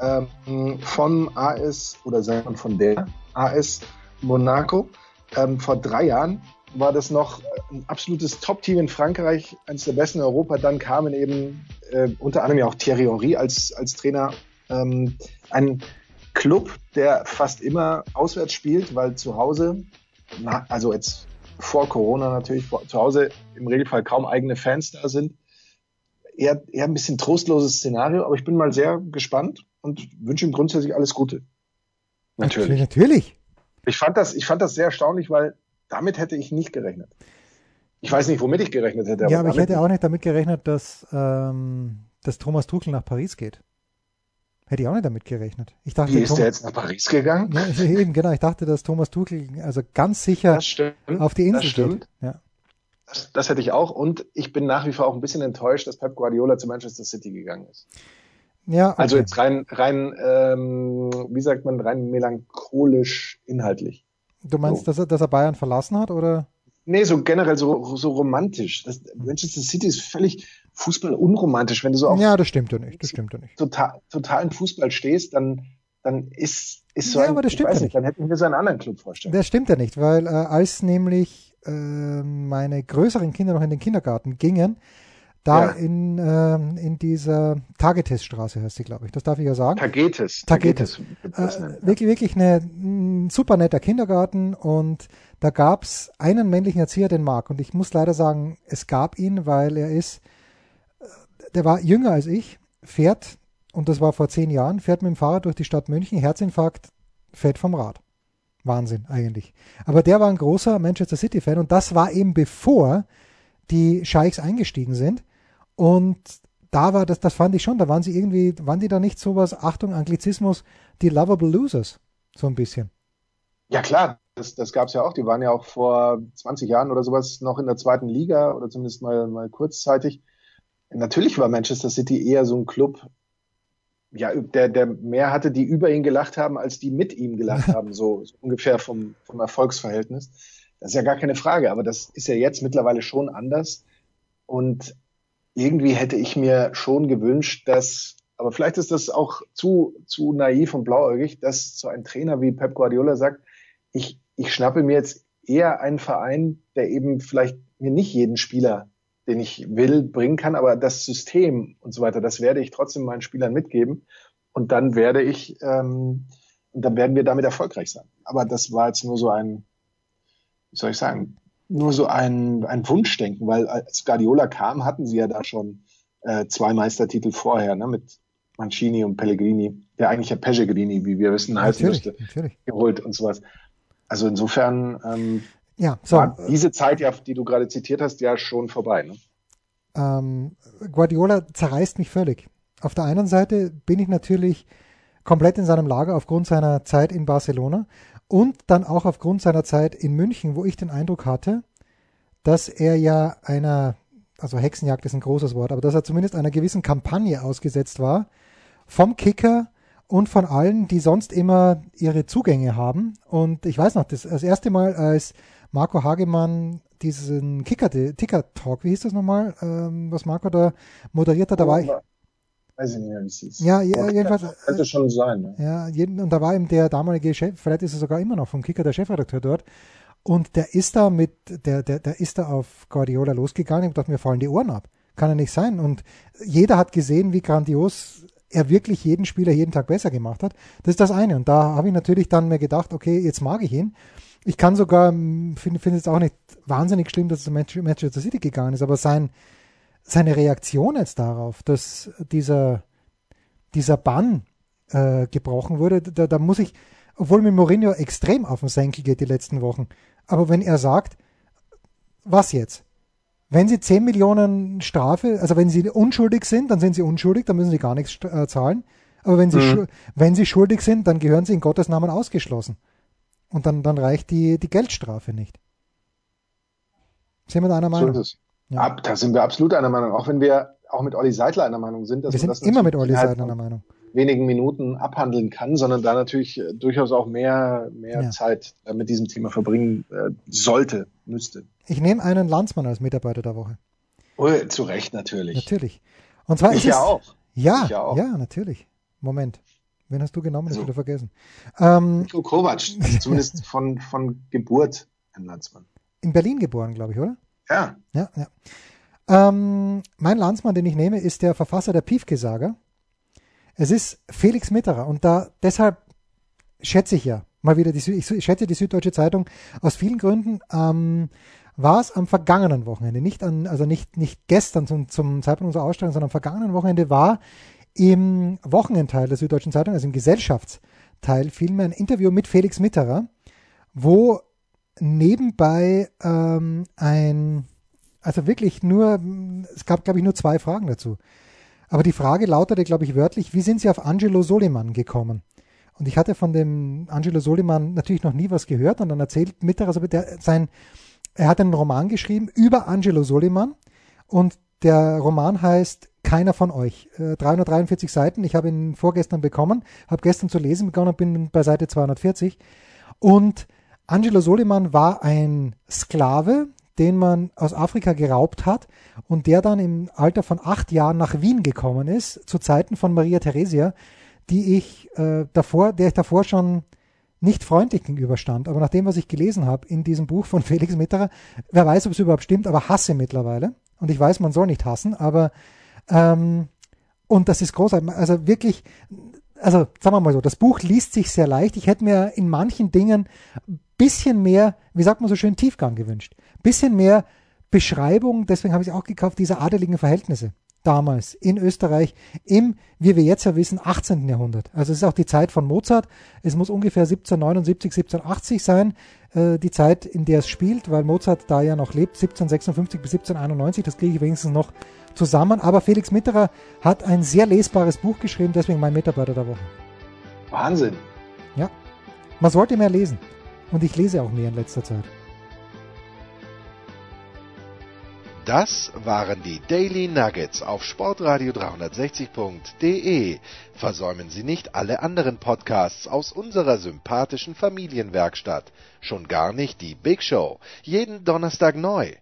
ähm, von AS oder sagt man von der AS Monaco. Ähm, vor drei Jahren war das noch ein absolutes Top-Team in Frankreich, eines der besten in Europa. Dann kamen eben äh, unter anderem ja auch Thierry Henry als, als Trainer. Ähm, ein Club, der fast immer auswärts spielt, weil zu Hause, na, also jetzt vor Corona natürlich, vor, zu Hause im Regelfall kaum eigene Fans da sind. Eher, eher ein bisschen trostloses Szenario, aber ich bin mal sehr gespannt und wünsche ihm grundsätzlich alles Gute. Natürlich. Natürlich. Ich fand das, ich fand das sehr erstaunlich, weil damit hätte ich nicht gerechnet. Ich weiß nicht, womit ich gerechnet hätte. ja, aber ich hätte auch nicht damit gerechnet, dass, ähm, dass Thomas Tuchel nach Paris geht. Hätte ich auch nicht damit gerechnet. Ich dachte, Wie ist Thomas, der jetzt nach Paris gegangen? Ja, eben, genau. Ich dachte, dass Thomas Tuchel also ganz sicher stimmt. auf die Insel das stimmt. geht. Ja. Das, das hätte ich auch. Und ich bin nach wie vor auch ein bisschen enttäuscht, dass Pep Guardiola zu Manchester City gegangen ist. Ja, okay. Also jetzt rein, rein, ähm, wie sagt man, rein melancholisch inhaltlich. du meinst, so. dass, er, dass er Bayern verlassen hat oder? Nee, so generell so, so romantisch. Das, Manchester City ist völlig Fußball unromantisch. Wenn du so auf Ja, das stimmt ja nicht. Das stimmt ja nicht. total, totalen Fußball stehst, dann, dann ist, ist so Ja, ein, aber das ich stimmt weiß ja nicht, dann hätten wir so einen anderen Club vorstellen. Das stimmt ja nicht, weil äh, als nämlich äh, meine größeren Kinder noch in den Kindergarten gingen, da Ja. in, ähm, in dieser Tagetesstraße heißt sie, glaube ich. Das darf ich ja sagen. Tagetes. Tagetes. das Äh, wirklich, wirklich eine, ein super netter Kindergarten und da gab's einen männlichen Erzieher, den Marc. Und ich muss leider sagen, es gab ihn, weil er ist, äh, der war jünger als ich, fährt, und das war vor zehn Jahren, fährt mit dem Fahrrad durch die Stadt München, Herzinfarkt, fällt vom Rad. Wahnsinn eigentlich. Aber der war ein großer Manchester City-Fan und das war eben bevor die Scheichs eingestiegen sind. Und da war das, das fand ich schon, da waren sie irgendwie, waren die da nicht sowas, Achtung, Anglizismus, die Lovable Losers, so ein bisschen. Ja klar, das, das gab es ja auch. Die waren ja auch vor 20 Jahren oder sowas noch in der zweiten Liga oder zumindest mal, mal kurzzeitig. Natürlich war Manchester City eher so ein Club, ja, der, der mehr hatte, die über ihn gelacht haben, als die mit ihm gelacht haben, so, so ungefähr vom, vom Erfolgsverhältnis. Das ist ja gar keine Frage, aber das ist ja jetzt mittlerweile schon anders. Und irgendwie hätte ich mir schon gewünscht, dass, aber vielleicht ist das auch zu, zu naiv und blauäugig, dass so ein Trainer wie Pep Guardiola sagt, ich, ich schnappe mir jetzt eher einen Verein, der eben vielleicht mir nicht jeden Spieler, den ich will, bringen kann, aber das System und so weiter, das werde ich trotzdem meinen Spielern mitgeben. Und dann werde ich, ähm, und dann werden wir damit erfolgreich sein. Aber das war jetzt nur so ein, wie soll ich sagen, nur so ein, ein Wunschdenken, weil als Guardiola kam, hatten sie ja da schon äh, zwei Meistertitel vorher, ne, mit Mancini und Pellegrini, der eigentlich ja Pellegrini, wie wir wissen, heißen natürlich, müsste, natürlich. geholt und sowas. Also insofern ähm, Ja, so. war diese Zeit, ja, die du gerade zitiert hast, ja schon vorbei. Ne? ähm, Guardiola zerreißt mich völlig. Auf der einen Seite bin ich natürlich komplett in seinem Lager aufgrund seiner Zeit in Barcelona und dann auch aufgrund seiner Zeit in München, wo ich den Eindruck hatte, dass er ja einer, also Hexenjagd ist ein großes Wort, aber dass er zumindest einer gewissen Kampagne ausgesetzt war, vom Kicker und von allen, die sonst immer ihre Zugänge haben. Und ich weiß noch, das, das erste Mal, als Marco Hagemann diesen Kicker, Ticker Talk, wie hieß das nochmal, ähm, was Marco da moderiert hat, da war ich. Weiß ich nicht mehr, wie es hieß. Ja, ja jedenfalls. Könnte schon sein. Ne? Ja, jeden, und da war eben der damalige Chef, vielleicht ist er sogar immer noch vom Kicker der Chefredakteur dort. Und der ist da mit, der, der, der ist da auf Guardiola losgegangen und dachte, mir fallen die Ohren ab. Kann ja nicht sein. Und jeder hat gesehen, wie grandios er wirklich jeden Spieler jeden Tag besser gemacht hat. Das ist das eine. Und da habe ich natürlich dann mir gedacht, okay, jetzt mag ich ihn. Ich kann sogar, finde find es auch nicht wahnsinnig schlimm, dass es zu Manchester City gegangen ist, aber sein, seine Reaktion jetzt darauf, dass dieser, dieser Bann äh, gebrochen wurde, da, da muss ich, obwohl mir Mourinho extrem auf den Senkel geht die letzten Wochen, aber wenn er sagt, was jetzt? Wenn sie 10 Millionen Strafe, also wenn sie unschuldig sind, dann sind sie unschuldig, dann müssen sie gar nichts äh, zahlen. Aber wenn sie, mhm. wenn sie schuldig sind, dann gehören sie in Gottes Namen ausgeschlossen. Und dann, dann reicht die, die Geldstrafe nicht. Sind wir da einer Meinung? So ist es. Ja. Ab, da sind wir absolut einer Meinung, auch wenn wir auch mit Olli Seidler einer Meinung sind. Dass wir sind das immer mit Olli Seidler einer Meinung. Wenigen Minuten abhandeln kann, sondern da natürlich äh, durchaus auch mehr, mehr ja. Zeit äh, mit diesem Thema verbringen äh, sollte, müsste. Ich nehme einen Landsmann als Mitarbeiter der Woche. Oh, zu Recht natürlich. Natürlich. Und zwar ich ist ja es, auch. Ja, ja, auch. ja, natürlich. Moment. Wen hast du genommen? Also, ich wieder vergessen. Ähm, Niko Kovac, also zumindest von, von Geburt ein Landsmann. In Berlin geboren, glaube ich, oder? Ja. Ja, ja. Ähm, mein Landsmann, den ich nehme, ist der Verfasser der Piefke-Saga. Es ist Felix Mitterer und da deshalb schätze ich ja mal wieder die, ich schätze die Süddeutsche Zeitung aus vielen Gründen. Ähm, war es am vergangenen Wochenende, nicht an, also nicht, nicht gestern zum, zum Zeitpunkt unserer Ausstellung, sondern am vergangenen Wochenende war im Wochenendteil der Süddeutschen Zeitung, also im Gesellschaftsteil, vielmehr ein Interview mit Felix Mitterer, wo nebenbei ähm, ein, also wirklich nur, es gab, glaube ich, nur zwei Fragen dazu. Aber die Frage lautete, glaube ich, wörtlich, wie sind Sie auf Angelo Soliman gekommen? Und ich hatte von dem Angelo Soliman natürlich noch nie was gehört und dann erzählt Mitterer, also der, sein, er hat einen Roman geschrieben über Angelo Soliman und der Roman heißt Keiner von euch. Äh, 343 Seiten. Ich habe ihn vorgestern bekommen, habe gestern zu lesen begonnen und bin bei Seite 240. Und Angelo Soliman war ein Sklave, den man aus Afrika geraubt hat und der dann im Alter von acht Jahren nach Wien gekommen ist, zu Zeiten von Maria Theresia, die ich äh, davor, der ich davor schon nicht freundlich gegenüberstand. Aber nach dem, was ich gelesen habe in diesem Buch von Felix Mitterer, wer weiß, ob es überhaupt stimmt, aber hasse mittlerweile. Und ich weiß, man soll nicht hassen, aber ähm, und das ist großartig. Also wirklich, also sagen wir mal so, das Buch liest sich sehr leicht. Ich hätte mir in manchen Dingen bisschen mehr, wie sagt man so schön, Tiefgang gewünscht. Bisschen mehr Beschreibung, deswegen habe ich es auch gekauft, dieser adeligen Verhältnisse damals in Österreich im, wie wir jetzt ja wissen, 18. Jahrhundert. Also es ist auch die Zeit von Mozart. Es muss ungefähr 1779, 1780 sein, äh, die Zeit, in der es spielt, weil Mozart da ja noch lebt, 1756 bis 1791. Das kriege ich wenigstens noch zusammen. Aber Felix Mitterer hat ein sehr lesbares Buch geschrieben, deswegen mein Mitarbeiter der Woche. Wahnsinn. Ja, man sollte mehr lesen. Und ich lese auch mehr in letzter Zeit. Das waren die Daily Nuggets auf Sportradio 360.de. Versäumen Sie nicht alle anderen Podcasts aus unserer sympathischen Familienwerkstatt. Schon gar nicht die Big Show. Jeden Donnerstag neu.